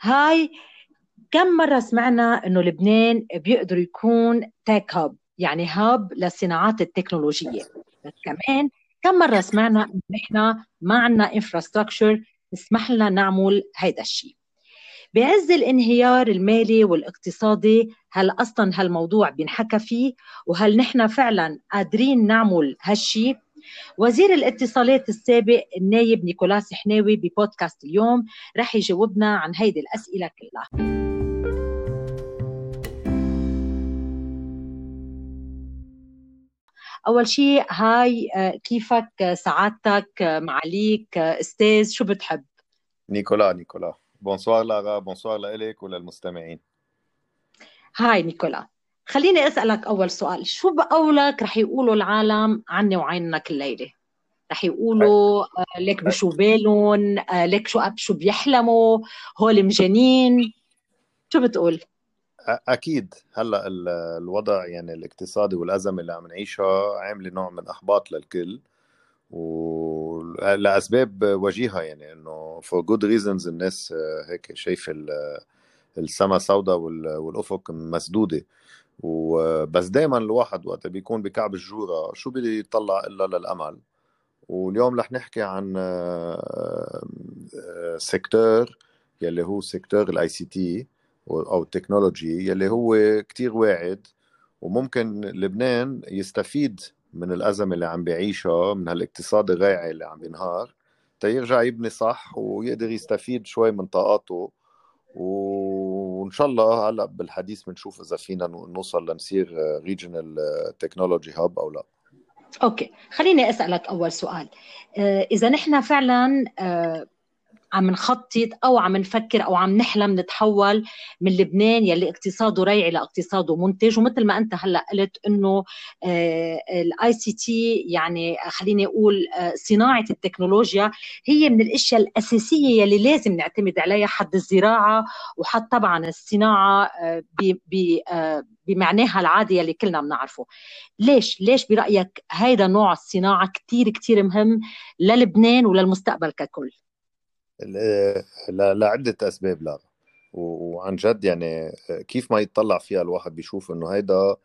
هاي كم مرة سمعنا إنه لبنان بيقدر يكون tech hub يعني hub للصناعات التكنولوجية. بس كمان كم مرة سمعنا إنه نحن ما عندنا infrastructure تسمح لنا نعمل هيدا الشيء. بعز الانهيار المالي والاقتصادي هل أصلا هالموضوع بينحكى فيه؟ وهل نحن فعلا قادرين نعمل هالشيء؟ وزير الاتصالات السابق النايب نيكولاس حناوي ببودكاست اليوم رح يجاوبنا عن هيدي الأسئلة كلها. أول شيء hi آه، كيفك؟ آه، سعادتك؟ آه، معاليك؟ أستاذ شو بتحب؟ نيكولا نيكولا. bonsoir لارا bonsoir لإلك وللمستمعين. hi نيكولا. خليني أسألك أول سؤال. شو بقولك رح يقولوا العالم عني وعينك الليلة؟ رح يقولوا آه لك بشو بالهم آه لك شو شو بيحلموا هول مجانين؟ شو بتقول؟ أكيد. هلأ الوضع يعني الاقتصادي والازمه اللي عم نعيشها عاملة نوع من الاحباط للكل ولاسباب وجيهة يعني إنه for good reasons الناس آه، هيك شايفة السما سوداء والأفق مسدودة. وبس دائما الواحد وقت بيكون بكعب الجورة شو بدي يطلع إلا للأمل؟ واليوم رح نحكي عن آه، آه، secteur يلي هو secteur ال ICT أو ال technology يلي هو كتير واعد وممكن لبنان يستفيد من الأزمة اللي عم بيعيشها من هالاقتصاد الريعي اللي عم بينهار تيرجع يبني صح ويقدر يستفيد شوي من طاقاته وإن شاء الله هلأ بالحديث بنشوف إذا فينا نوصل لنصير regional technology hub أو لأ. okay. خليني أسألك أول سؤال. آه، إذا نحن فعلا آه، عم نخطط أو عم نفكر أو عم نحلم نتحول من لبنان يلي اقتصاده ريعي لاقتصاده منتج. ومثل ما أنت هلأ قلت إنه ال ICT يعني خليني أقول آه، صناعة التكنولوجيا هي من الأشياء الأساسية يلي لازم نعتمد عليها حد الزراعة وحد طبعا الصناعة آه، آه، بمعناها العادي يلي كلنا بنعرفه. ليش؟ ليش برأيك هيدا نوع الصناعة كثير كثير مهم للبنان وللمستقبل ككل؟ لعدة أسباب لا. وعن جد يعني كيف ما يتطلع فيها الواحد بيشوف إنه هيدا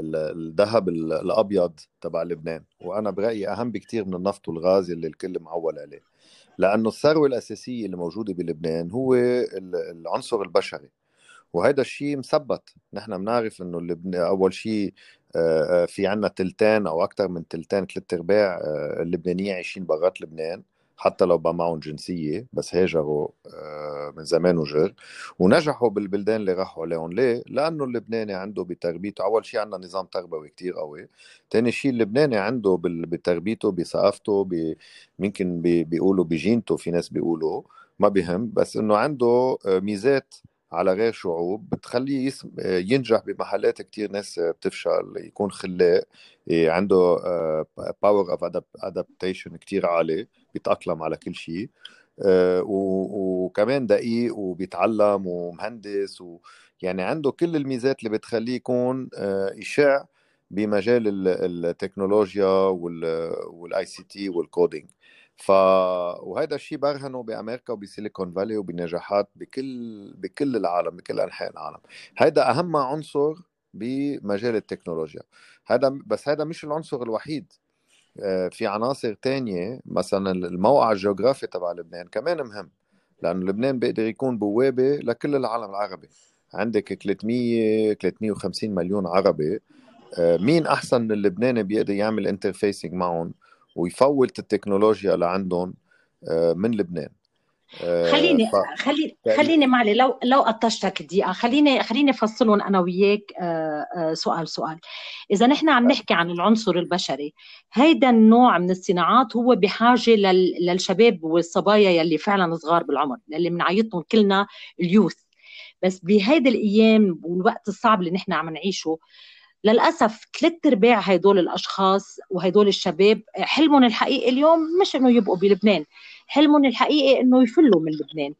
الذهب الأبيض تبع لبنان. وأنا برأيي أهم بكثير من النفط والغاز اللي الكل معول عليه. لأنه الثروة الأساسية اللي موجودة بلبنان هو العنصر البشري. وهذا الشيء مثبت. نحن بنعرف إنه لبنان أول شيء آه، آه، في عنا تلتين أو أكثر من تلتين ثلاث أرباع آه، اللبنانيين عايشين برات لبنان. حتى لو ما معهم جنسية بس هاجروا آه، من زمان وجر ونجحوا بالبلدان اللي راحوا عليهم. ليه؟ لأنه اللبناني عنده بتربيته أول شيء عندنا نظام تربوي كتير قوي. ثاني شيء اللبناني عنده بتربيته بثقافته يمكن بيقولوا بجيناته في ناس بيقولوا ما بهم بس إنه عنده آه، ميزات على غير شعوب بتخليه ينجح بمحلات كتير ناس بتفشل يكون خلاق عنده power of adaptation كتير عالي بيتأقلم على كل شيء آه، وكمان دقيق وبيتعلم ومهندس و يعني عنده كل الميزات اللي بتخليه يكون آه، يشع بمجال التكنولوجيا وال ICT وال coding ف وهذا الشيء برهنه بأمريكا وب Silicon Valley وبنجاحات بكل بكل العالم بكل أنحاء العالم. هذا أهم عنصر بمجال التكنولوجيا. هذا بس هذا مش العنصر الوحيد. آه، في عناصر تانية مثلا الموقع الجغرافي تبع لبنان كمان مهم لأنه لبنان بيقدر يكون بوابة لكل العالم العربي. عندك 300 350 مليون عربي. آه، مين أحسن من اللبناني بيقدر يعمل interfacing معهم؟ ويفوت التكنولوجيا لعندهم آه، من لبنان. آه، خليني ف... خلي خليني معليه لو لو قطشتك دقيقة خليني خليني أفصلهم أنا وياك آه، سؤال سؤال. إذا نحن عم نحكي عن العنصر البشري هيدا النوع من الصناعات هو بحاجة لل... للشباب والصبايا يلي فعلا صغار بالعمر يلي بنعيطهم كلنا اليوث. بس بهيدي الأيام والوقت الصعب اللي نحن عم نعيشه للأسف ثلاث أرباع هدول الأشخاص وهدول الشباب حلمهم الحقيقي اليوم مش إنه يبقوا بلبنان حلمهم الحقيقي إنه يفلوا من لبنان.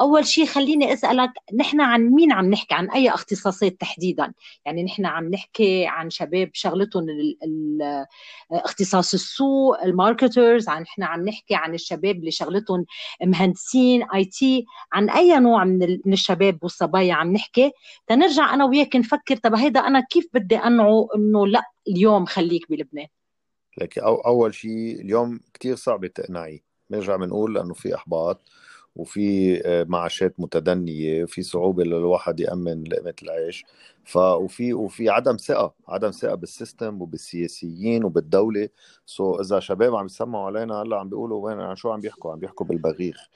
أول شيء خليني أسألك نحن عن مين عم نحكي؟ عن أي اختصاصات تحديدا؟ يعني نحن عم نحكي عن شباب شغلتهم اختصاص السوق الماركترز عن نحن عم نحكي عن الشباب اللي شغلتهم مهندسين IT عن أي نوع من الشباب والصبايا عم نحكي؟ تنرجع أنا وياك نفكر طب هيدا أنا كيف بدي اقنعه إنه لأ اليوم خليك بلبنان؟ لكن أو أول شيء اليوم كثير صعب تقنعيه بنرجع بنقول لأنه في إحباط. وفي آه، معاشات متدنية وفي صعوبة للواحد يأمن لقمة العيش. ف وفي وفي عدم ثقة عدم ثقة بال system وبالسياسيين وبالدولة. so إذا شباب عم يسمعوا علينا هلأ عم بيقولوا وين عن شو عم بيحكوا؟ عم بيحكوا بالمريخ.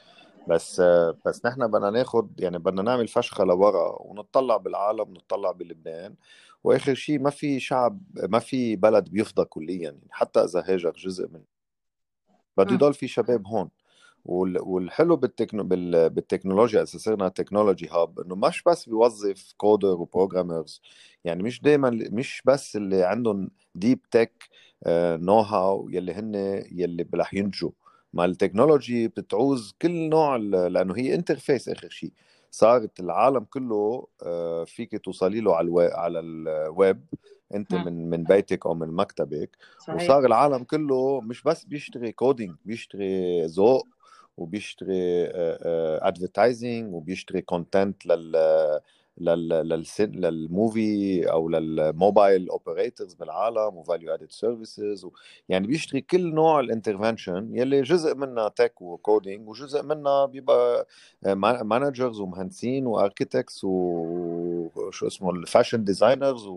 بس آه، بس نحن بدنا ناخذ يعني بدنا نعمل فشخة لورا ونطلع بالعالم ونطلع بلبنان. وآخر شيء ما في شعب ما في بلد بيفضى كليا يعني حتى إذا هاجر جزء من بده يضل في شباب هون. والحلو بالتكنو... بالتكنولوجيا صرنا technology hub إنه مش بس بيوظف coders و programmers يعني مش دائما مش بس اللي عندهم deep tech know-how يلي هن يلي رح ينتجوا ما ال technology بتعوز كل نوع لأنه هي interface آخر شيء صارت العالم كله آه، فيك توصلي له على الويب على الويب أنت من من بيتك أو من مكتبك. صحيح. وصار العالم كله مش بس بيشتري coding بيشتري ذوق وبيشتري advertising وبيشتري content لل لل movie أو لل mobile operators بالعالم و value added services يعني بيشتري كل نوع ال intervention يلي جزء منها tech و coding وجزء منها بيبقى managers ومهندسين و architects وشو اسمه ال fashion designers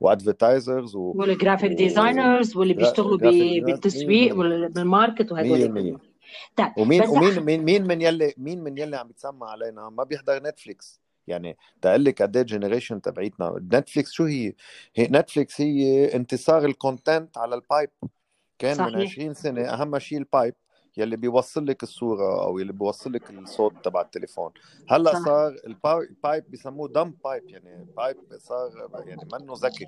و advertisers وال graphic designers واللي بيشتغلوا بالتسويق بال market وهدول طيب ومين ومين مين مين من يلي مين من يلي عم يتسمى علينا ما بيحضر نتفليكس يعني تقول لك قد إيه generation تبعيتنا. نتفليكس شو هي؟ هي نتفليكس هي انتصار ال content على ال pipe كان صحيح. من 20 سنة أهم شيء ال pipe يلي بيوصل لك الصورة أو يلي بيوصل لك الصوت تبع التليفون. هلأ صح. صار ال pipe بيسموه dumb pipe يعني pipe صار يعني منه ذكي.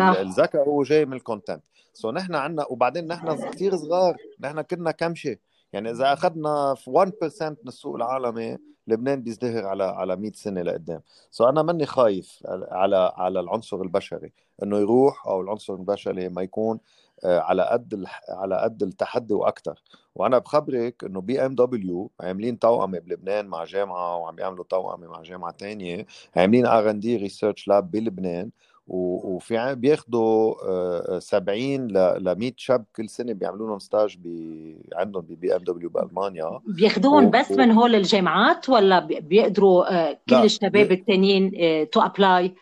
الذكاء هو جاي من ال content so نحن عندنا وبعدين نحن كثير صغار. نحن كنا كمشه يعني إذا أخذنا في 1% من السوق العالمي لبنان بيزدهر على على 100 سنة لقدام. so أنا ماني خايف على على العنصر البشري. إنه يروح أو العنصر البشري ما يكون آه، على قد على قد التحدي وأكثر وأنا بخبرك إنه بي إم دبليو عاملين توأمة بلبنان مع جامعة وعم يعملوا توأمة مع جامعة ثانية عاملين R&D research lab بلبنان. وفي بياخذوا 70 ل 100 شاب كل سنة بيعملوا لهم stage بي عندهم بي إم دبليو بألمانيا. بياخذوهم بس و... من هول الجامعات ولا بيقدروا آه، كل الشباب الثانيين to apply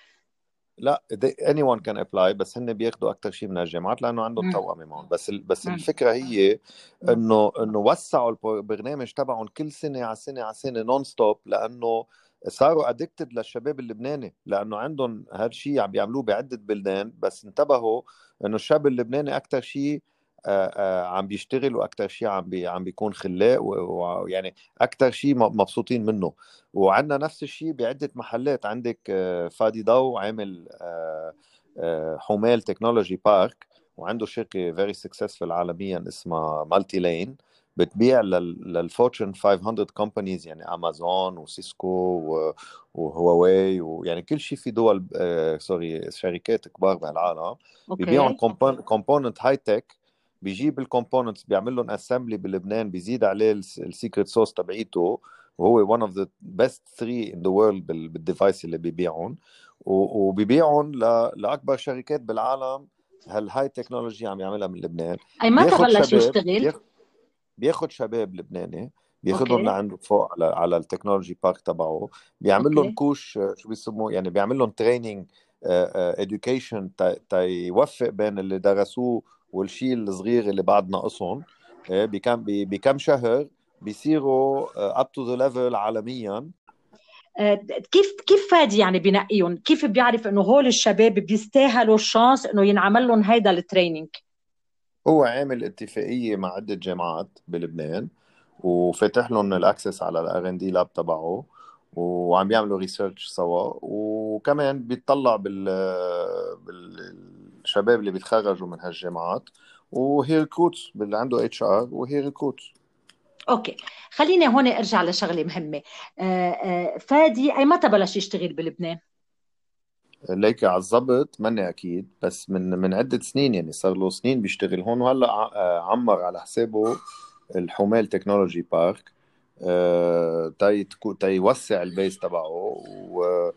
لا anyone can apply بس هن بياخذوا أكثر شيء من الجامعات لأنه عندهم توأمه معهم بس ال... بس م. الفكرة هي إنه إنه وسعوا البرنامج تبعهم كل سنة على سنة على سنة non-stop لأنه صاروا addicted للشباب اللبناني لأنه عندهم هذا الشيء عم بيعملوه بعدة بلدان بس انتبهوا إنه الشاب اللبناني أكثر شيء عم بيشتغل وأكثر شيء عم بي عم بيكون خلاق ويعني أكثر شيء مبسوطين منه. وعندنا نفس الشيء بعدة محلات عندك فادي ضو عامل حمال Technology Park وعنده شركة very successful عالميا اسمها Multilane بتبيع لل Fortune 500 companies يعني أمازون وسيسكو وهواوي ويعني كل شيء في دول آه sorry شركات كبار بالعالم بيبيعوا component high tech بيجيب ال components بيعمل لهم assembly بلبنان بيزيد عليه ال secret sauce تبعيته وهو one of the best three in the world بال device اللي بيبيعهم وبيبيعهم لأكبر شركات بالعالم هال high technology عم يعملها من لبنان؟ أي متى بلش يشتغل؟ بياخد شباب لبناني بياخذهم لعنده فوق على على ال technology park تبعه بيعمل لهم coach شو بيسموه يعني بيعمل لهم training education تيوفق بين اللي درسوه والشيء الصغير اللي بعد ناقصهم إيه، بكم بكم شهر بيصيروا up to the level عالميا آه، كيف كيف فادي يعني بنقيهم؟ كيف بيعرف إنه هول الشباب بيستاهلوا ال chance إنه ينعمل لهم هيدا ال training؟ هو عامل اتفاقية مع عدة جامعات بلبنان وفاتح لهم ال access على ال R&D lab تبعه وعم بيعملوا research سوا. وكمان بيطلع بال بالشباب اللي بيتخرجوا من هالجامعات و he recruit اللي عنده HR و he recruit okay. خليني هون أرجع لشغلة مهمة. آه، آه، فادي أي متى بلش يشتغل بلبنان؟ ليك على الضبط ماني أكيد بس من من عدة سنين يعني صار له سنين بيشتغل هون وهلأ آه، عمر على حسابه الحمال Technology Park تي تيوسع ال base تبعه و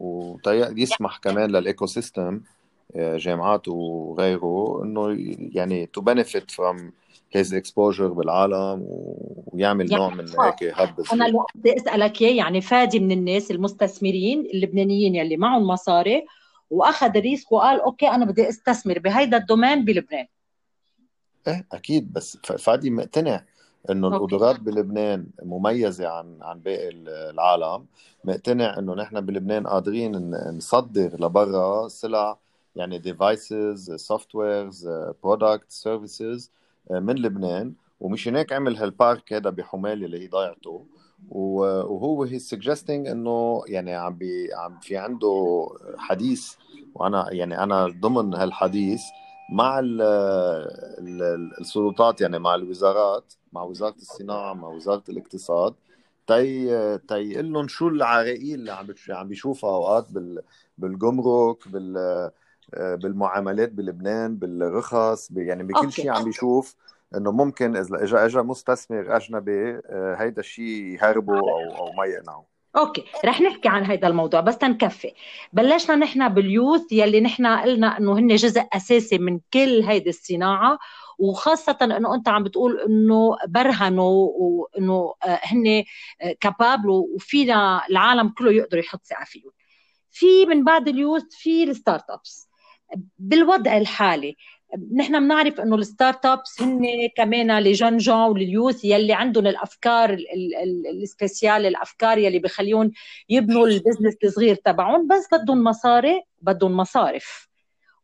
ويسمح كمان لل ecosystem جامعات وغيره إنه يعني to benefit from his exposure بالعالم ويعمل يعني نوع من هيك hub أنا اللي بدي أسألك إياه يعني فادي من الناس المستثمرين اللبنانيين يلي معهم مصاري وأخذ ال risk وقال okay أنا بدي أستثمر بهيدا ال domaine بلبنان. إيه أكيد بس فادي مقتنع إنه القدرات بلبنان مميزة عن عن باقي العالم. مقتنع إنه نحن بلبنان قادرين نصدر لبرا سلع يعني devices softwares product services من لبنان ومشان هيك عمل هال park هذا بحمال اللي هي ضيعته وهو he's suggesting إنه يعني عم بي عم في عنده حديث وأنا يعني أنا ضمن هالحديث مع ال ال السلطات يعني مع الوزارات مع وزارة الصناعة مع وزارة الاقتصاد تي تي لهم شو العراقيل اللي عم عم بيشوفها أوقات بالجمرك بال بالمعاملات بلبنان بالرخص يعني بكل شيء عم بيشوف إنه ممكن إذا اجى اجى مستثمر أجنبي آه، هيدا الشيء يهربه أو أو ما يقنعه okay رح نحكي عن هذا الموضوع بس تنكفي. بلشنا نحن بال youth يلي نحن قلنا إنه هن جزء أساسي من كل هيدي الصناعة وخاصة إنه أنت عم بتقول إنه برهنوا وإنه آه، هن capable وفينا العالم كله يقدر يحط ثقة فيهم. في من بعد ال youth في ال startups بالوضع الحالي. نحن بنعرف إنه ال startups هن كمان ل jeunes jeunes ولل youth يلي عندهم الأفكار ال spécial الأفكار يلي بخليهم يبنوا ال business الصغير تبعهم بس بدهم مصاري بدهم مصارف.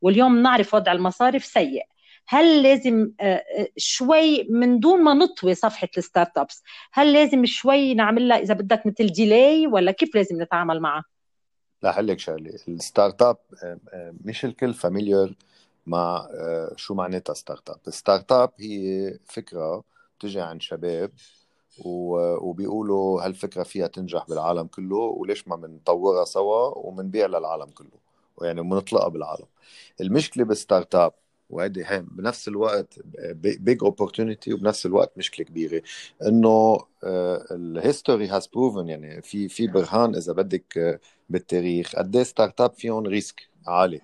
واليوم بنعرف وضع المصارف سيء. هل لازم آه، آه، شوي من دون ما نطوي صفحة ال startups هل لازم شوي نعمل لها إذا بدك مثل delay ولا كيف لازم نتعامل معها؟ لا لك شغلة. ال startup آه، مش الكل familiar مع آه، شو معناتها startup. ال startup هي فكرة بتجي عند شباب وبيقولوا هالفكرة فيها تنجح بالعالم كله وليش ما بنطورها سوا وبنبيع للعالم كله؟ يعني بنطلقها بالعالم. المشكلة بال startup وهيدي هي بنفس الوقت big opportunity وبنفس الوقت مشكلة كبيرة. إنه ال history has proven يعني في في برهان إذا بدك آه، بالتاريخ. قد إيه startup فيهم risk عالي.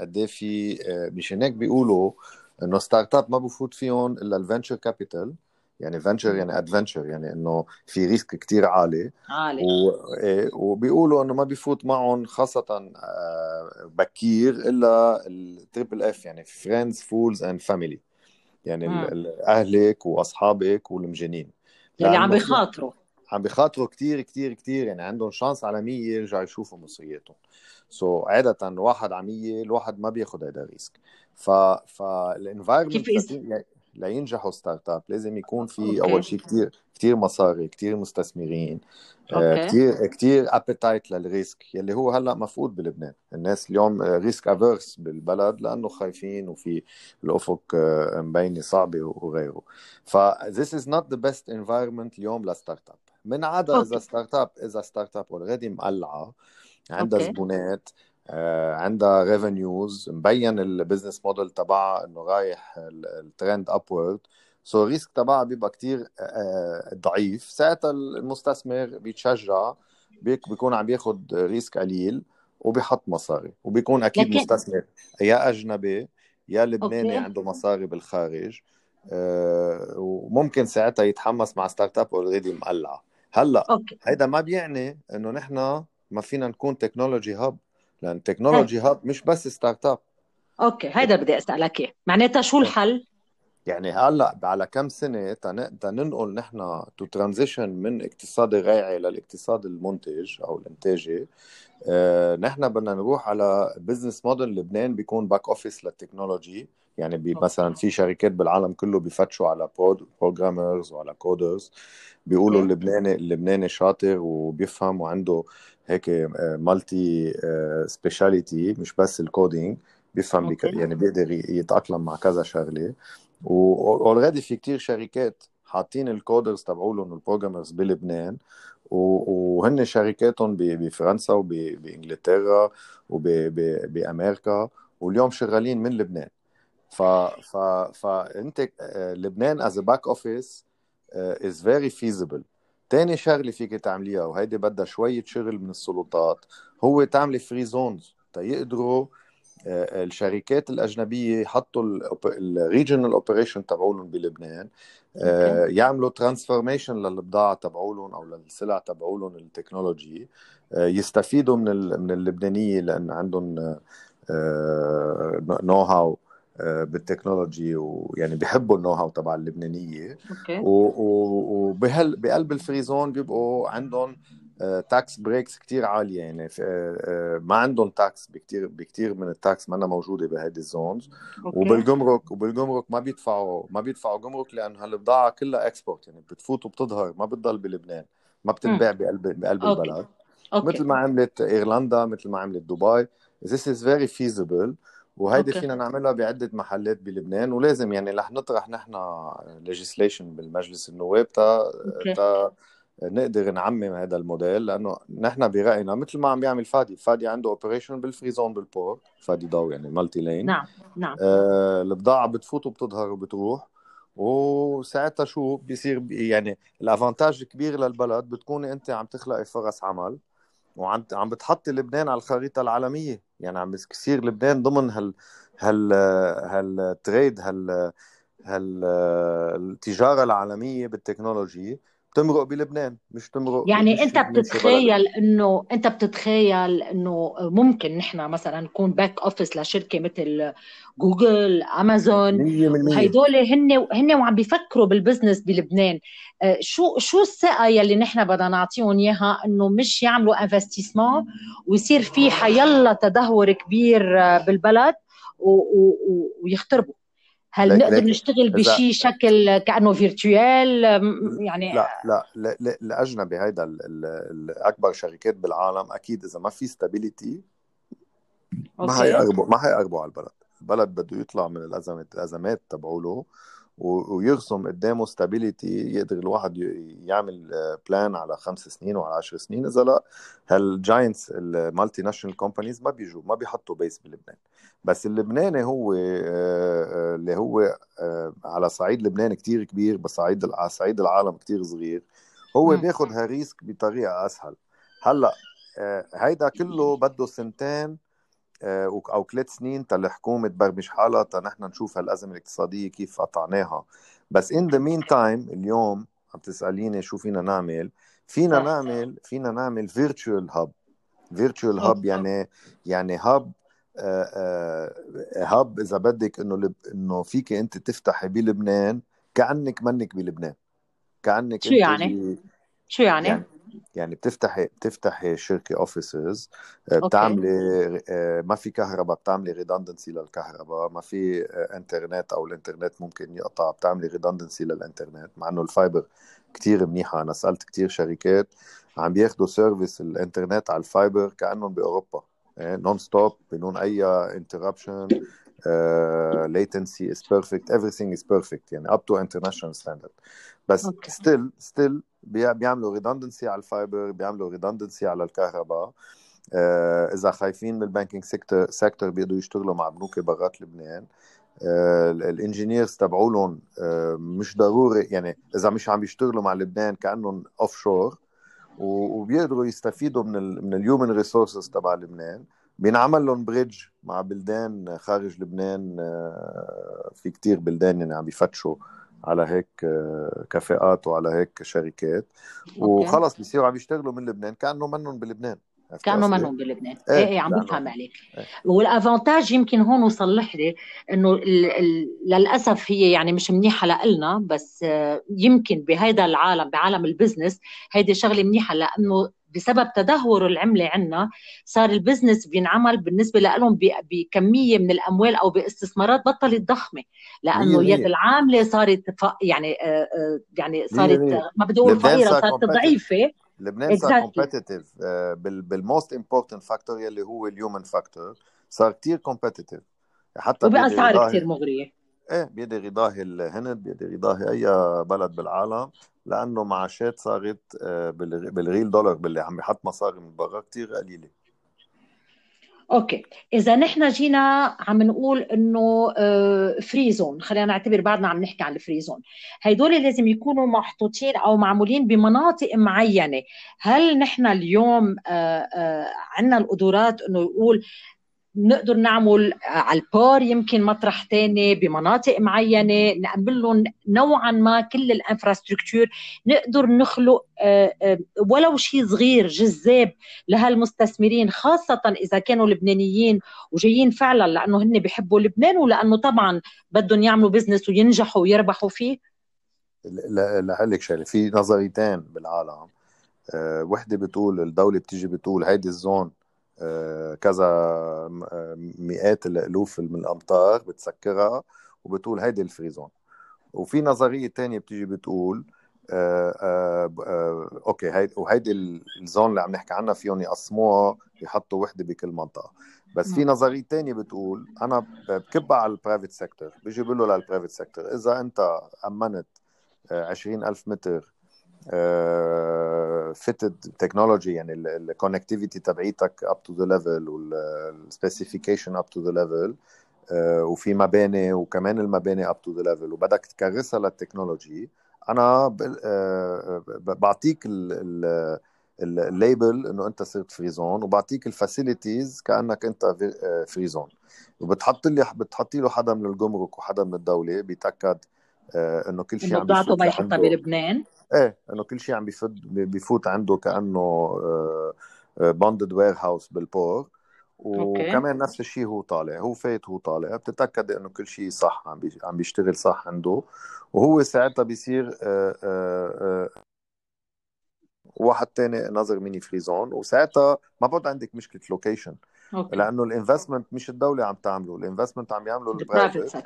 قد في آه، مشان هيك بيقولوا إنه start-up ما بفوت فيهم إلا ال venture capital يعني venture يعني adventure يعني إنه في risk كتير عالي. عالي. و... إيه، وبيقولوا إنه ما بيفوت معهم خاصة آه، بكير إلا ال triple F يعني friends, fools and family يعني. أهلك وأصحابك والمجانين. يعني عم بيخاطروا. عم بيخاطروا كتير كتير كتير. يعني عندهم chance على 100 يرجعوا يشوفوا مصرياتهم. so so, عادة واحد على 100 الواحد ما بياخذ هذا الريسك ف فال environment لينجحوا start-up لازم يكون في okay. أول شيء كثير كثير مصاري كثير مستثمرين كثير كثير appetite لل risk يلي هو هلأ مفقود بلبنان. الناس اليوم risk averse بالبلد لأنه خايفين وفي الأفق آه، مبينة صعبة وغيره. ف this is not the best environment اليوم ل start-up من عدا إذا start-up إذا start-up already مقلعة عندها زبونات آه، عندها revenues مبين ال business model تبعها إنه رايح ال trend upward so ال risk تبعها بيبقى كتير آه، ضعيف. ساعتها المستثمر بيتشجع بيكون عم بياخذ risk قليل وبيحط مصاري. وبيكون أكيد لكن... مستثمر يا أجنبي يا لبناني okay. عنده مصاري بالخارج. آه، وممكن ساعتها يتحمس مع start-up already مقلعة. هلأ. هيدا ما بيعني إنه نحن ما فينا نكون technology hub لأن technology hub مش بس start-up okay هيدا بدي أسألك إياه. معناتها شو الحل؟ يعني هلأ على كم سنة تننقل نحن to transition من اقتصاد الريعي للاقتصاد المنتج أو الإنتاجي. آه نحن بدنا نروح على business model لبنان بيكون back office لل technology. يعني مثلا في شركات بالعالم كله بيفتشوا على programmers وعلى coders بيقولوا اللبناني اللبناني شاطر وبيفهم وعنده هيك multi-speciality مش بس ال coding بيفهم يعني بيقدر يتأقلم مع كذا شغلة. و already في كتير شركات حاطين ال coders تبعولهم وال programmers بلبنان وهن شركاتهم بفرنسا وبانجلترا وبامريكا واليوم شغالين من لبنان. ف ف فانت آه، لبنان as back office is very feasible تاني شغلة فيك تعمليها وهيدي بدها شوية شغل من السلطات هو تعملي free zones تيقدروا الشركات الأجنبية يحطوا ال regional operation تبعولهم بلبنان آه، يعملوا transformation للبضاعة تبعولهم أو للسلع تبعولهم ال technology يستفيدوا من من اللبنانية لأن عندهم know-how بال technology ويعني بيحبوا ال know-how تبع اللبنانية. okay. وبهل بقلب ال free zone بيبقوا عندهم tax breaks كثير عالية يعني. آه، آه، ما عندهم tax بكثير بكثير من ال tax ما موجودة بهذه ال zones وبالجمرك وبالجمرك ما بيدفعوا ما بيدفعوا جمرك لأنه هالبضاعة كلها export يعني بتفوت وبتظهر ما بتضل بلبنان ما بتنباع بقلب بقلب okay. البلد. okay. مثل ما عملت إيرلندا مثل ما عملت دبي This is very feasible. وهيدي فينا نعملها بعدة محلات بلبنان. ولازم يعني رح نطرح نحن legislation بالمجلس النواب تا تا نقدر نعمم هذا الموديل لأنه نحن براينا مثل ما عم بيعمل فادي فادي عنده operation بال free zone بال port فادي ضو يعني Multilane نعم نعم. آه البضاعة بتفوت وبتظهر وبتروح وساعتها شو بيصير يعني ال avantage الكبير للبلد بتكون أنت عم تخلقي فرص عمل وعم عم بتحطي لبنان على الخريطة العالمية. يعني عم بيصير لبنان ضمن هال هال هال trade هال هال التجارة العالمية بال technology. تمرق بلبنان مش تمرق يعني مش أنت بتتخيل إنه أنت بتتخيل إنه ممكن نحن مثلا نكون back office لشركة مثل جوجل أمازون وهيدول هن هن وعم بيفكروا بال business بلبنان. آه، شو شو الثقة يلي نحن بدنا نعطيهم إياها إنه مش يعملوا investissement ويصير في حيلا تدهور كبير آه، بالبلد ويختربوا؟ هل نقدر نشتغل بشيء شكل كأنه virtual يعني لا لا, لا, لا الاجنبي هيدا الاكبر شركات بالعالم أكيد إذا ما في stability ما حيقربوا ما حيقربوا على البلد. البلد بده يطلع من الازمات الأزمات تبعوله ويرسم قدامه stability يقدر الواحد يعمل plan على خمس سنين وعلى عشر سنين. إذا لا هال giants ال multinational companies ما بيجوا ما بيحطوا base بلبنان. بس اللبناني هو آه، آه، اللي هو آه، على صعيد لبنان كتير كبير بس صعيد على صعيد العالم كتير صغير. هو بياخذ هال risk بطريقة أسهل. هلأ هيدا كله بده سنتين أو ثلاث سنين تا الحكومة تبرمج حالها تا نحن نشوف هالأزمة الاقتصادية كيف قطعناها. بس in the meantime اليوم عم تسأليني شو فينا نعمل؟ فينا نعمل فينا نعمل virtual hub virtual hub يعني يعني hub hub إذا بدك إنه إنه فيك أنت تفتحي بلبنان كأنك منك بلبنان كأنك شو يعني؟ شو يعني؟ يعني يعني بتفتحي بتفتحي شركة offices آه، بتعملي آه، ما في كهرباء بتعملي redundancy للكهرباء ما في آه، انترنت أو الانترنت ممكن يقطع بتعملي redundancy للانترنت مع إنه ال fiber كتير منيحة أنا سألت كتير شركات عم بياخذوا service الانترنت على ال fiber كأنهم بأوروبا non-stop بدون أي interruption latency is perfect everything is perfect يعني up to international standard. بس okay. still still بيعملوا redundancy على ال fiber بيعملوا redundancy على الكهرباء. آه، إذا خايفين من ال banking sector sector بيقدروا يشتغلوا مع بنوك برات لبنان. آه، ال engineers تبعولهم آه، مش ضروري يعني إذا مش عم يشتغلوا مع لبنان كأنهم offshore وبيقدروا يستفيدوا من من ال human resources تبع لبنان. بينعمل لهم bridge مع بلدان خارج لبنان في كتير بلدان يعني عم يفتشوا على هيك آه، كفاءات وعلى هيك شركات. وخلص بيصيروا عم يشتغلوا من لبنان كأنه منن بلبنان. كأنه منن بلبنان إيه, إيه, إيه، عم بفهم عليك إيه. وال avantage يمكن هون وصلّح لي إنه للأسف هي يعني مش منيحة لنا بس آه، يمكن بهذا العالم بعالم ال business هيدي شغلة منيحة لأنه بسبب تدهور العملة عندنا صار ال business بينعمل بالنسبة لهم بكمية من الأموال أو باستثمارات بطلت ضخمة لأنه يد العاملة صارت يعني آه، آه، يعني صارت ما بدي أقول فقيرة صارت ضعيفة. لبنان صار competitive بال most important factor يلي هو ال human factor صار كثير competitive حتى وباسعار كثير مغرية. إيه بيقدر يضاهي الهند بيقدر يضاهي أي بلد بالعالم لأنه معاشات صارت آه، بال real dollar باللي عم يحط مصاري من برا كثير قليلة. okay. إذا نحن جينا عم نقول إنه free zone خلينا نعتبر بعدنا عم نحكي عن ال free zone هدول لازم يكونوا محطوطين أو معمولين بمناطق معينة. هل نحن اليوم آه، آه، عندنا القدرات إنه يقول نقدر نعمل على ال port يمكن مطرح تاني بمناطق معينة نعمل لهم نوعا ما كل ال infrastructure. نقدر نخلق آه، آه، ولو شيء صغير جذاب لهالمستثمرين خاصة إذا كانوا لبنانيين وجايين فعلا لأنه هن بيحبوا لبنان ولأنه طبعا بدهم يعملوا بزنس وينجحوا ويربحوا فيه. لك شغلة في نظريتين بالعالم. أه وحدة بتقول الدولة بتيجي بتقول هيدي الزون كذا مئات الألوف من الامتار بتسكرها وبتقول هيدي ال free zone. وفي نظرية تانية بتيجي بتقول آآ آآ آآ okay هيدي وهيدي ال zone اللي عم نحكي عنها فيهم يقسموها يحطوا وحدة بكل منطقة. بس في نظرية تانية بتقول أنا بكبها على ال private sector بيجي بقول له لل private sector إذا أنت أمنت 20000 متر fitted technology يعني ال connectivity تبعيتك up to the level وال specification up to the level وفي مباني وكمان المباني up to the level وبدك تكرسها لل technology. أنا آه، بعطيك ال label إنه أنت صرت free zone وبعطيك ال facilities كأنك أنت free zone وبتحط لي بتحطي له حدا من الجمرك وحدا من الدولة بيتأكد آه، إنه كل شيء عم بيفوت ما يحطها بلبنان. إيه إنه كل شيء عم بيفوت بيفوت عنده كأنه bonded warehouse بال port. وكمان نفس الشيء هو طالع هو فايت هو طالع. بتتأكد إنه كل شيء صح عم عم بيشتغل صح عنده. وهو ساعتها بيصير آه، آه، واحد تاني another mini free zone وساعتها ما بعد عندك مشكلة location okay. لأنه ال investment مش الدولة عم تعمله ال investment عم يعمله ال private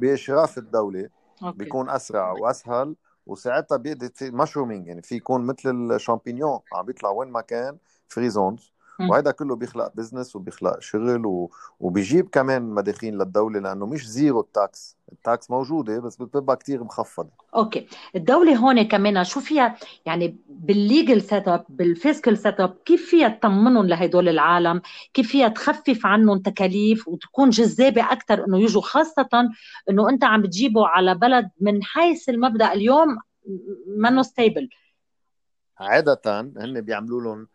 بإشراف الدولة. okay. بيكون أسرع وأسهل وساعتها بيقدر mushrooming يعني في يكون مثل الشامبينيون عم بيطلع وين ما كان free zones وهذا كله بيخلق business وبيخلق شغل و... وبيجيب كمان مداخيل للدولة لأنه مش zero ال tax ال tax موجودة بس بتبقى كتير مخفضة. okay. الدولة هون كمان شو فيها؟ يعني بال legal setup بال fiscal setup كيف فيها تطمنهم لهدول العالم؟ كيف فيها تخفف عنهم تكاليف وتكون جذابة أكثر إنه يجوا؟ خاصة إنه أنت عم بتجيبه على بلد من حيث المبدأ اليوم منه stable عادة هن بيعملوا لهم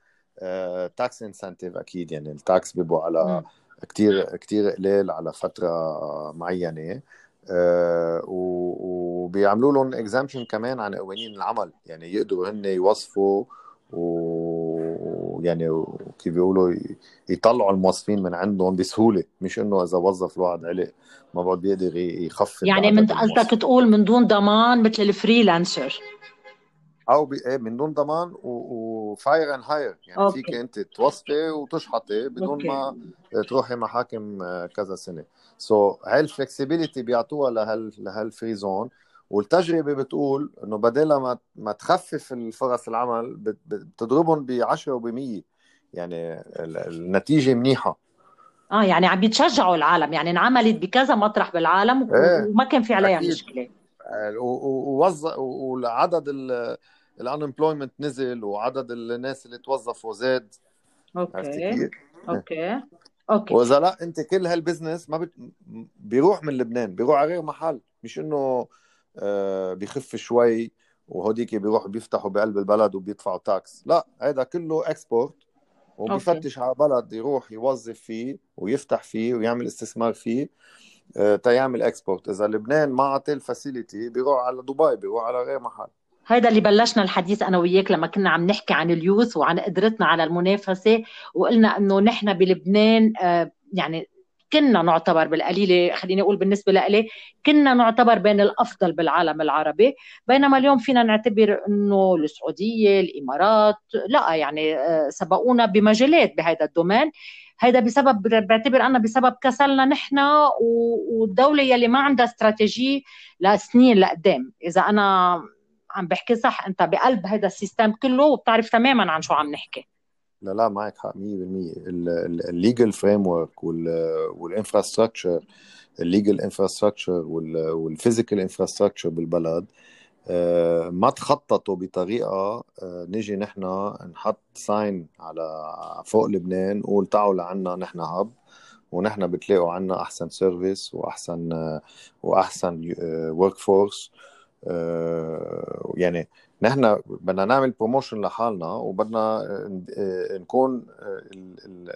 tax incentive أكيد يعني ال tax بيبقوا على كثير كثير قليل على فترة معينة. آه، وبيعملوا لهم exemption كمان عن قوانين العمل. يعني يقدروا هن يوظفوا ويعني كيف بيقولوا يطلعوا الموظفين من عندهم بسهولة. مش إنه إذا وظف الواحد علق ما بعد بيقدر يخفف يعني من قصدك تقول من دون ضمان مثل ال freelancer أو إيه، من دون ضمان و fire and hire يعني okay. فيك أنت توظفي وتشحطي بدون أوكي. ما تروحي محاكم آه، كذا سنة so so, هاي ال flexibility بيعطوها لهال لهال free zone والتجربة بتقول إنه بدل ما ما تخفف الفرص العمل بتضربهم ب 10 وب 100 يعني النتيجة منيحة آه يعني عم بيتشجعوا العالم يعني انعملت بكذا مطرح بالعالم إيه. وما كان في عليها. مشكلة ووظف وعدد ال unemployment نزل وعدد الناس اللي توظفوا زاد. okay. okay. okay. وإذا لا أنت كل هال business ما بت... بيروح من لبنان بيروح على غير محل. مش إنه آه بيخف شوي وهوديك بيروحوا بيفتحوا بقلب البلد وبيدفعوا tax لا هذا كله export وبيفتش على بلد يروح يوظف فيه ويفتح فيه ويعمل استثمار فيه آه، تيعمل export إذا لبنان ما عطى ال facility بيروح على دبي بيروح على غير محل. هذا اللي بلشنا الحديث أنا وياك لما كنا عم نحكي عن ال youth وعن قدرتنا على المنافسة وقلنا إنه نحن بلبنان آه، يعني كنا نعتبر بالقليلة خليني أقول بالنسبة لإلي كنا نعتبر بين الأفضل بالعالم العربي بينما اليوم فينا نعتبر إنه السعودية الإمارات لا يعني آه، سبقونا بمجالات بهذا الدومين. هيدا بسبب بعتبر أنا بسبب كسلنا نحن والدولة يلي ما عندها استراتيجية لسنين لقدام. إذا أنا عم بحكي صح انت بقلب هذا ال system كله وبتعرف تماما عن شو عم نحكي. لا لا معك حق 100% ال legal framework وال infrastructure ال legal infrastructure وال physical infrastructure بالبلد آه، ما تخططوا بطريقة آه، نجي نحن نحط sign على فوق لبنان نقول تعالوا لعنا نحن hub ونحن بتلاقوا عنا أحسن service وأحسن آه، وأحسن workforce يعني نحن بدنا نعمل promotion لحالنا وبدنا نكون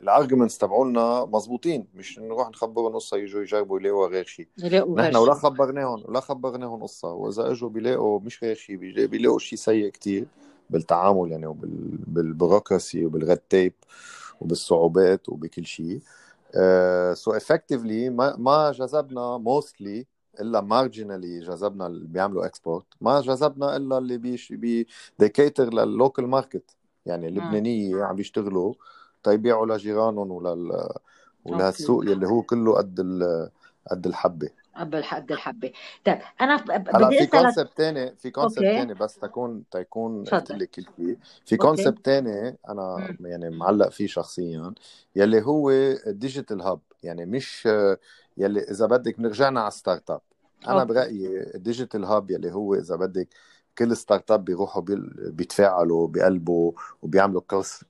ال arguments تبعولنا مضبوطين مش نروح نخبرهم قصة يجوا يجربوا يلاقوا غير شيء نحن ولا خبرناهم ولا خبرناهم قصة وإذا إجوا بيلاقوا مش غير شيء بيلاقوا شيء سيء كتير بالتعامل يعني وبال bureaucracy وبال red tape وبالصعوبات وبكل شيء so uh, effectively ما ما جذبنا mostly إلا marginally جذبنا اللي بيعملوا export ما جذبنا إلا اللي بيش بي ديكيتر لل local market يعني اللبنانيه عم بيشتغلوا تيبيعوا لجيرانهم ولل ولهالسوق يلي هو كله قد قد الحبة. قد الحبة. طيب أنا هلا في concept ثاني في concept ثاني بس تكون تكون قلت لك كل شيء. في concept ثاني أنا. يعني معلق فيه شخصيا يلي هو ال digital hub يعني مش يلي إذا بدك بنرجعنا على startup أنا okay. برأيي ال digital hub يلي هو إذا بدك كل startup بيروحوا بيتفاعلوا بيقلبوا وبيعملوا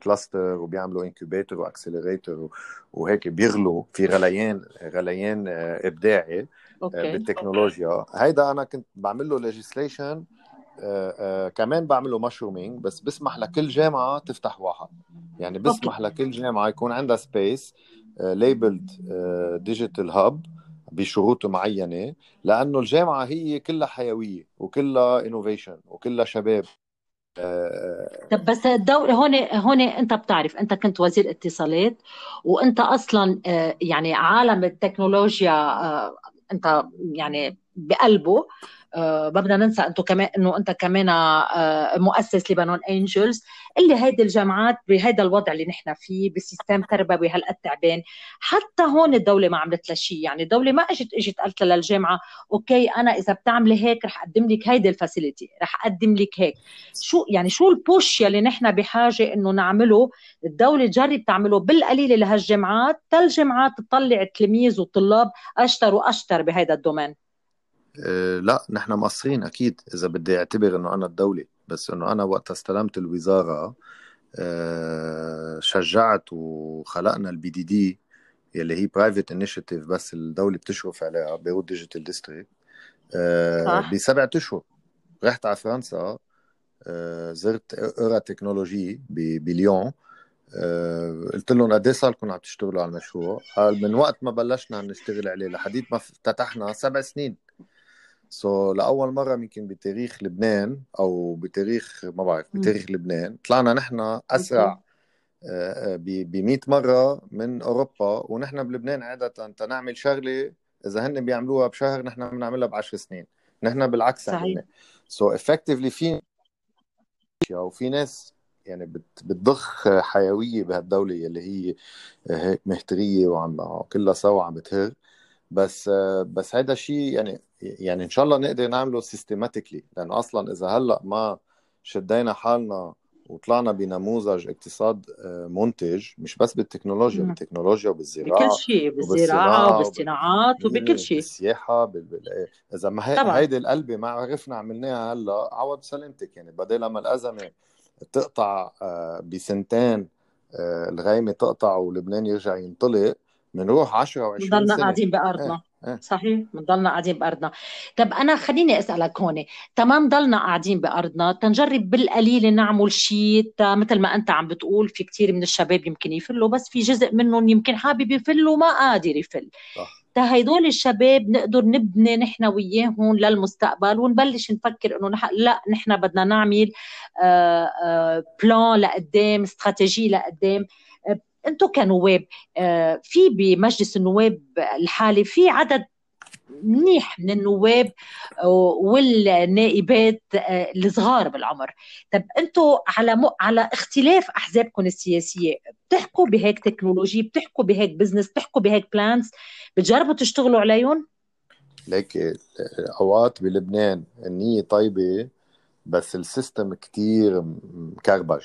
cluster وبيعملوا incubator و accelerator وهيك بيغلوا في غليان غليان آه، إبداعي آه، okay. بالتكنولوجيا هيدا أنا كنت بعمل له legislation آه، كمان بعمل له mushrooming بس بسمح لكل جامعة تفتح واحد يعني بسمح okay. لكل جامعة يكون عندها space labeled digital hub بشروط معينة لأنه الجامعة هي كلها حيوية وكلها innovation وكلها شباب. طب بس الدولة هون هون أنت بتعرف أنت كنت وزير اتصالات وأنت أصلا آه، يعني عالم التكنولوجيا آه، أنت يعني بقلبه. آه، ما بدنا ننسى أنتم كمان إنه أنت كمان آه، مؤسس لبنان Angels اللي هيدي الجامعات بهذا الوضع اللي نحن فيه ب system تربوي هالقد تعبان. حتى هون الدولة ما عملت لها شيء. يعني الدولة ما اجت إجت قالت للجامعة okay أنا إذا بتعملي هيك رح أقدم لك هيدي ال facility رح أقدم لك هيك. شو يعني شو ال push يلي نحن بحاجة إنه نعمله؟ الدولة تجرب تعمله بالقليلة لهالجامعات. تل جامعات تطلع تلاميذ وطلاب أشطر وأشطر بهذا الدومين. لا نحن مقصرين أكيد إذا بدي أعتبر إنه أنا الدولة بس إنه أنا وقت استلمت الوزارة أه شجعت وخلقنا ال BDD يلي هي private initiative بس الدولة بتشرف عليها Beirut Digital District أه بسبعة أشهر رحت على فرنسا زرت اورا technology بليون. قلت لهم قد إيه صار لكم عم تشتغلوا على المشروع؟ قال من وقت ما بلشنا نشتغل عليه لحديت ما افتتحنا سبع سنين. so so, لأول مرة يمكن بتاريخ لبنان أو بتاريخ ما بعرف بتاريخ لبنان طلعنا نحن أسرع ب 100 مرة من أوروبا ونحن بلبنان عادة تنعمل شغلة إذا هن بيعملوها بشهر نحن بنعملها ب 10 سنين. نحن بالعكس صحيح. so effectively في وفي ناس يعني بتضخ حيوية بهالدولة اللي هي هيك مهترية وعم كلها سوا عم بتهر. بس بس هذا الشيء يعني يعني إن شاء الله نقدر نعمله systematically لأنه أصلا إذا هلأ ما شدينا حالنا وطلعنا بنموذج اقتصاد آه، منتج مش بس بالتكنولوجيا مم. بالتكنولوجيا وبالزراعة بكل شيء بالزراعة وبالصناعات وبكل شيء بالسياحة بال... بال... إذا ما هي... هيدي القلبة ما عرفنا عملناها هلأ عوض سلامتك يعني بدل ما الأزمة تقطع آه، بسنتين آه، الغيمة تقطع ولبنان يرجع ينطلق بنروح 10 و20 سنة. قاعدين بأرضنا. إيه. صحيح؟ بنضلنا قاعدين بأرضنا. طب أنا خليني أسألك هون. تمام ضلنا قاعدين بأرضنا. تنجرب بالقليل نعمل شيء مثل ما أنت عم بتقول في كثير من الشباب يمكن يفلوا بس في جزء منهم يمكن حابب يفل وما قادر يفل. صح. هدول الشباب نقدر نبني نحن وياهم للمستقبل ونبلش نفكر إنه نح... لا نحن بدنا نعمل آه آه بلان لقدام استراتيجيه لقدام. أنتم كنواب آه، في بمجلس النواب الحالي في عدد منيح من النواب آه، والنائبات آه، الصغار بالعمر. طب أنتم على م... على اختلاف أحزابكم السياسية بتحكوا بهيك technology بتحكوا بهيك business بتحكوا بهيك plans بتجربوا تشتغلوا عليهم ليك اوقات بلبنان النية طيبة بس ال system كتير مكربج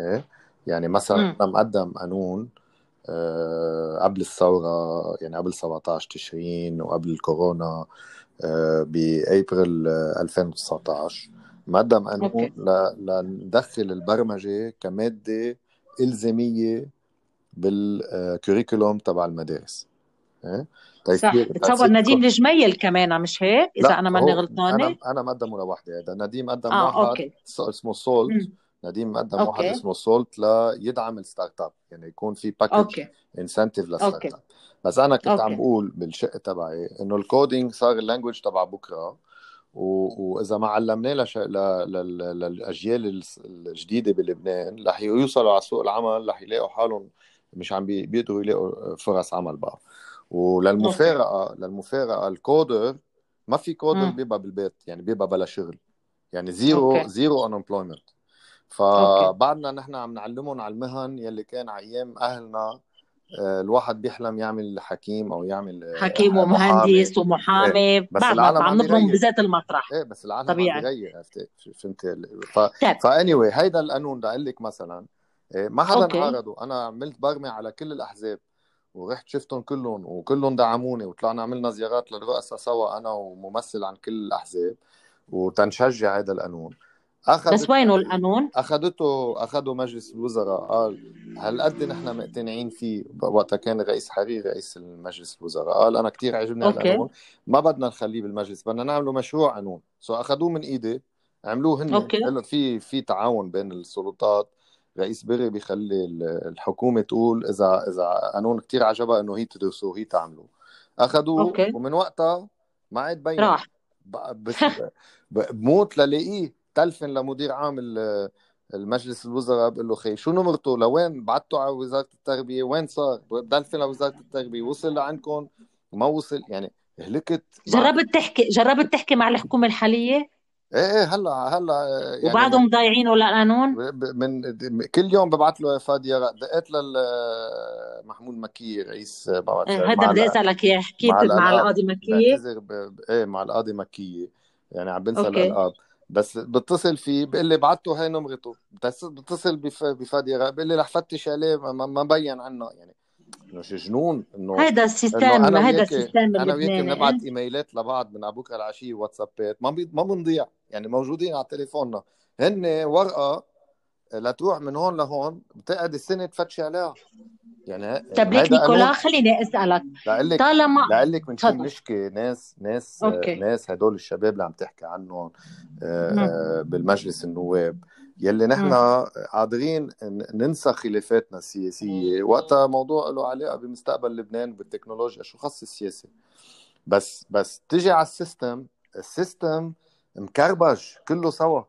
إيه؟ يعني مثلا أنا مقدم قانون آه، قبل الثورة يعني قبل 17 تشرين وقبل الكورونا آه، بأبريل 2019 مقدم قانون لندخل البرمجة كمادة إلزامية بال curriculum تبع المدارس. إيه؟ صح. بتصور نديم الجميل كمان مش هيك؟ إذا أنا ماني غلطانة؟ أنا أنا مقدم ولا وحده هذا نديم قدم آه، واحد okay. اسمه سولت نديم مقدم okay. واحد اسمه سولت ليدعم ال startup يعني يكون في package incentive لل startup. بس أنا كنت okay. عم بقول بالشق تبعي إنه ال coding صار ال language تبع بكرة و... وإذا ما علمناه لش... ل... ل... للأجيال الجديدة بلبنان رح يوصلوا على سوق العمل رح يلاقوا حالهم مش عم بيقدروا يلاقوا فرص عمل بقى. وللمفارقة للمفارقة ال coder ما في coder بيبقى بالبيت يعني بيبقى بلا شغل. يعني zero okay. zero unemployment فبعدنا نحن عم نعلمهم على المهن يلي كان على أيام أهلنا آه، الواحد بيحلم يعمل حكيم أو يعمل حكيم ومهندس ومحامي. إيه. بس العالم عم نضرب بذات المطرح. إيه بس العالم طبيعي. عم فهمت ف فاني واي هيدا القانون بقول لك مثلا إيه، ما حدا عارضه أنا عملت برمي على كل الأحزاب ورحت شفتهم كلهم وكلهم دعموني وطلعنا عملنا زيارات للرؤساء سوا أنا وممثل عن كل الأحزاب وتنشجع هذا القانون. أخذ بس وينه القانون؟ اخذته اخذه مجلس الوزراء قال هالقد نحن مقتنعين فيه؟ وقتها كان رئيس حرير رئيس المجلس الوزراء قال أنا كثير عجبني القانون ما بدنا نخليه بالمجلس بدنا نعمله مشروع قانون. so أخذوه من إيدي عملوه هن. okay. في في تعاون بين السلطات. رئيس بري بيخلي الحكومة تقول اذا إذا قانون كثير عجبها إنه هي تدرسه وهي تعمله. أخذوه okay. ومن وقتها ما عاد بين. راح. بموت للاقيه. تلفن لمدير عام المجلس الوزراء بقول له خي شو نمرته؟ لوين؟ بعته على وزارة التربية؟ وين صار؟ تلفن لوزارة التربية وصل لعندكم؟ ما وصل. يعني هلكت جربت تحكي جربت تحكي مع الحكومة الحالية؟ إيه إيه هلا هلأ يعني وبعدهم ضايعينه للقانون من كل يوم ببعث له فادي دقيت لمحمود مكي رئيس بعرف إيه هذا بدي أسألك إياه. حكيت مع, مع القاضي مكي إيه مع القاضي مكي يعني عم بنسى الالقاب بس بتصل فيه بقول لي بعته هي نمرته. بتصل بفادي بقول لي رح فتش عليه ما بين عنه يعني إنه شو جنون إنه هذا ال system هذا ال system أنا وياك بنبعت إيميلات لبعض من بكرة لعشية واتسابات ما بي... ما بنضيع يعني موجودين على تليفوننا. هن ورقة لتروح من هون لهون بتقعد السنة تفتشي عليها. يعني طيب ليك نيكولا خليني أسألك. لك طالما لقول لك من شو بنشكي ناس ناس okay. ناس هدول الشباب اللي عم تحكي عنهم آه، بالمجلس النواب. يلي نحن قادرين ننسى خلافاتنا السياسية. وقتها موضوع له علاقة بمستقبل لبنان وبالتكنولوجيا شو خص السياسة؟ بس بس تجي على ال system ال system مكربج كله سوا.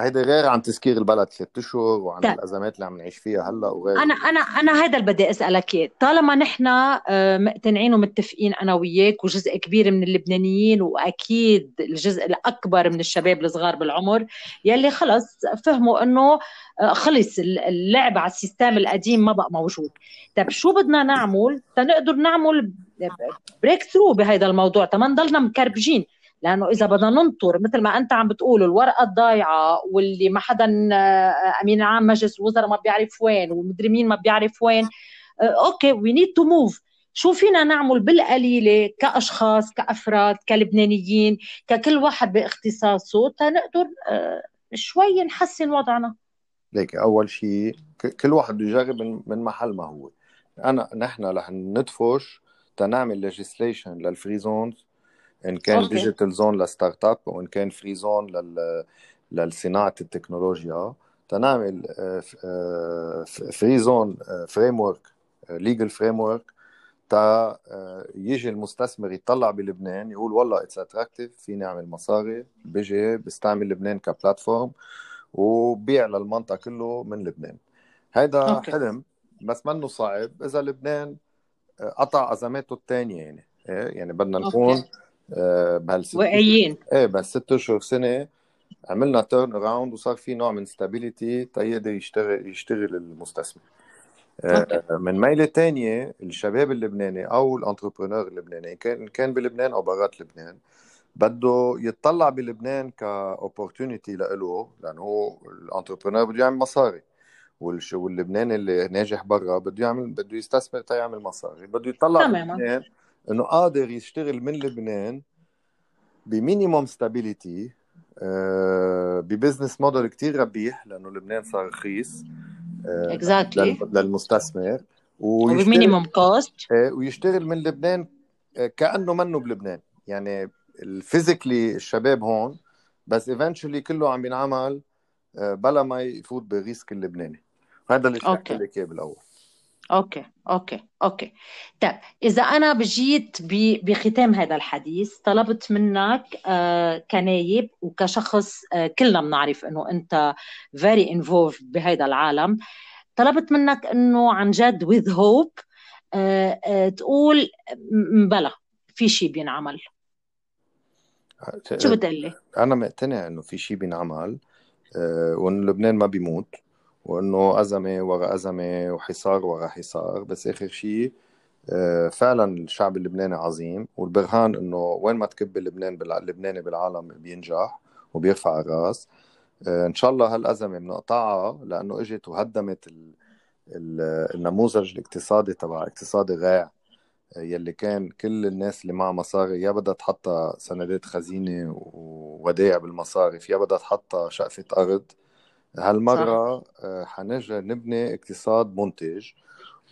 هيدا غير عن تسكير البلد ثلاث أشهر وعن طيب. الأزمات اللي عم نعيش فيها هلأ وغير أنا أنا أنا هذا اللي بدي أسألك إياه. طالما نحن آه، مقتنعين ومتفقين أنا وياك وجزء كبير من اللبنانيين وأكيد الجزء الأكبر من الشباب الصغار بالعمر يلي خلص فهموا إنه آه، خلص اللعب على ال system القديم ما بقى موجود. طيب شو بدنا نعمل؟ تنقدر نعمل breakthrough بهذا الموضوع. تما نضلنا مكربجين. لأنه إذا بدنا ننطر مثل ما أنت عم بتقول الورقة الضايعة واللي ما حدا آه، أمين عام مجلس الوزراء ما بيعرف وين ومدري مين ما بيعرف وين آه، okay we need to move شو فينا نعمل بالقليلة كأشخاص كأفراد كلبنانيين ككل واحد باختصاصه تنقدر آه، شوي نحسن وضعنا. ليك أول شيء كل واحد يجرب من محل ما هو. أنا نحن رح ندفش تنعمل legislation لل free zones إن كان digital zone ل startup وإن كان free zone لل لصناعة التكنولوجيا تنعمل free zone framework legal framework تا آه، يجي المستثمر يطلع بلبنان يقول والله it's attractive فيني أعمل مصاري بيجي بستعمل لبنان ك platform وبيع للمنطقة كله من لبنان هيدا okay. حلم بس منه صعب إذا لبنان آه، قطع أزماته الثانية يعني إيه؟ يعني بدنا نكون okay. آه، بهالست واقعيين إيه بهالست أشهر سنة عملنا turnaround وصار في نوع من stability تيقدر يشتغل يشتغل المستثمر. آه من ميلة تانية الشباب اللبناني أو ال entrepreneur اللبناني كان كان بلبنان أو برات لبنان بده يتطلع بلبنان ك opportunity لإله لأنه هو ال entrepreneur بده يعمل مصاري واللبناني اللي ناجح برا بده يعمل بده يستثمر تيعمل مصاري. بده يطلع لبنان إنه قادر يشتغل من لبنان ب minimum stability ب business model كتير ربيح لأنه لبنان صار رخيص exactly uh, للمستثمر. وب minimum cost ويشتغل من لبنان آه، كأنه منه بلبنان. يعني ال physically الشباب هون بس eventually كله عم بينعمل آه، بلا ما يفوت بال risk اللبناني هذا اللي شرحت لك اياه بالاول okay okay okay. طيب إذا أنا بجيت بختام هذا الحديث طلبت منك آه كنايب وكشخص آه كلنا بنعرف إنه أنت very involved بهذا العالم. طلبت منك إنه عن جد with hope آه تقول بلا في شيء بينعمل. شو بتقول لي؟ أنا مقتنع إنه في شيء بينعمل وانه لبنان ما بيموت. وإنه أزمة ورا أزمة وحصار ورا حصار. بس آخر شيء آه، فعلا الشعب اللبناني عظيم والبرهان إنه وين ما تكب لبنان اللبناني بالعالم بينجح وبيرفع الرأس. آه، إن شاء الله هالأزمة بنقطعها لأنه إجت وهدمت النموذج الاقتصادي تبع اقتصادي غاع آه، يلي كان كل الناس اللي معها مصاري يا بدها تحطها سندات خزينة وودائع بالمصارف يا بدها تحطها شقفة أرض. هالمرة آه، حنرجع نبني اقتصاد منتج.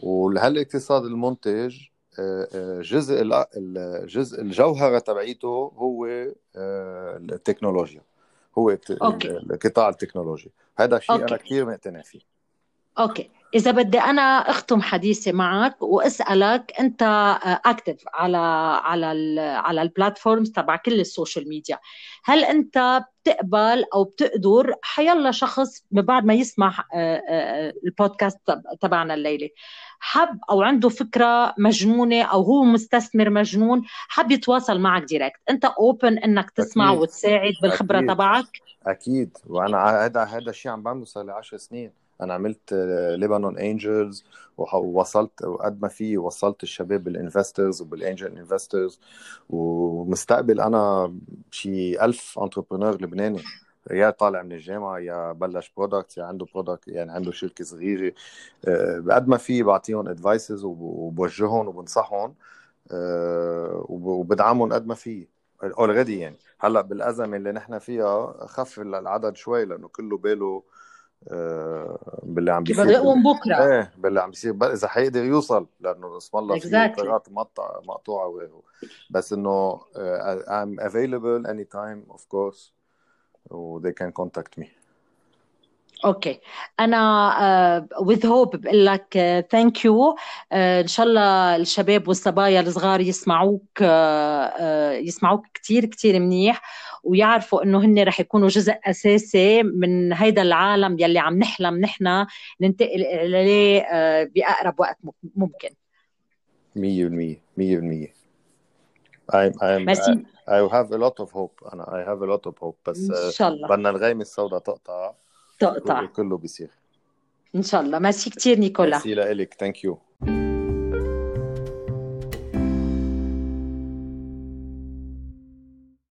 وهالاقتصاد المنتج آه، آه، جزء الجزء الجوهرة تبعيته هو التكنولوجيا. هو okay. القطاع التكنولوجي هذا شيء okay. أنا كثير مقتنع فيه. okay. إذا بدي أنا أختم حديثي معك وأسألك أنت active على على ال على ال platforms تبع كل ال social media. هل أنت بتقبل أو بتقدر حيلا شخص بعد ما يسمع آه، آه، البودكاست تبعنا الليلة حب أو عنده فكرة مجنونة أو هو مستثمر مجنون حب يتواصل معك direct أنت open إنك تسمع أكيد. وتساعد بالخبرة أكيد. تبعك؟ أكيد. وأنا هذا هذا الشيء عم بعمله صار لي 10 سنين. أنا عملت Lebanon Angels ووصلت وقد ما في وصلت الشباب بال investors وبال angel investors ومستقبل أنا شي ألف entrepreneur لبناني. يا طالع من الجامعة يا بلش product يا عنده product يعني عنده شركة صغيرة. آه، قد ما في بعطيهم advices وبوجههم وبنصحهم. آه، وبدعمهم قد ما في. already يعني. هلأ بالأزمة اللي نحن فيها خف العدد شوي لأنه كله باله باللي عم بيصير بدأهم بكرة. إيه باللي عم بيصير. إذا حيقدر يوصل لأنه اسم الله في قطارات مقطع مقطوعة وغيره بس إنه uh, I'm available anytime of course. و they can contact me. okay أنا with hope بقول لك thank you إن شاء الله الشباب والصبايا الصغار يسمعوك uh, يسمعوك كثير كثير منيح. ويعرفوا إنه هن رح يكونوا جزء أساسي من هيدا العالم يلي عم نحلم نحن ننتقل إليه uh, بأقرب وقت ممكن. 100% 100% I'm, I'm, I, I have a lot of hope. أنا I have a lot of hope. بس إن شاء الله. بدنا الغيمة السوداء. تقطع. تقطع. كله بيصير. إن شاء الله. ميرسي كثير نيكولا. ميرسي لك thank you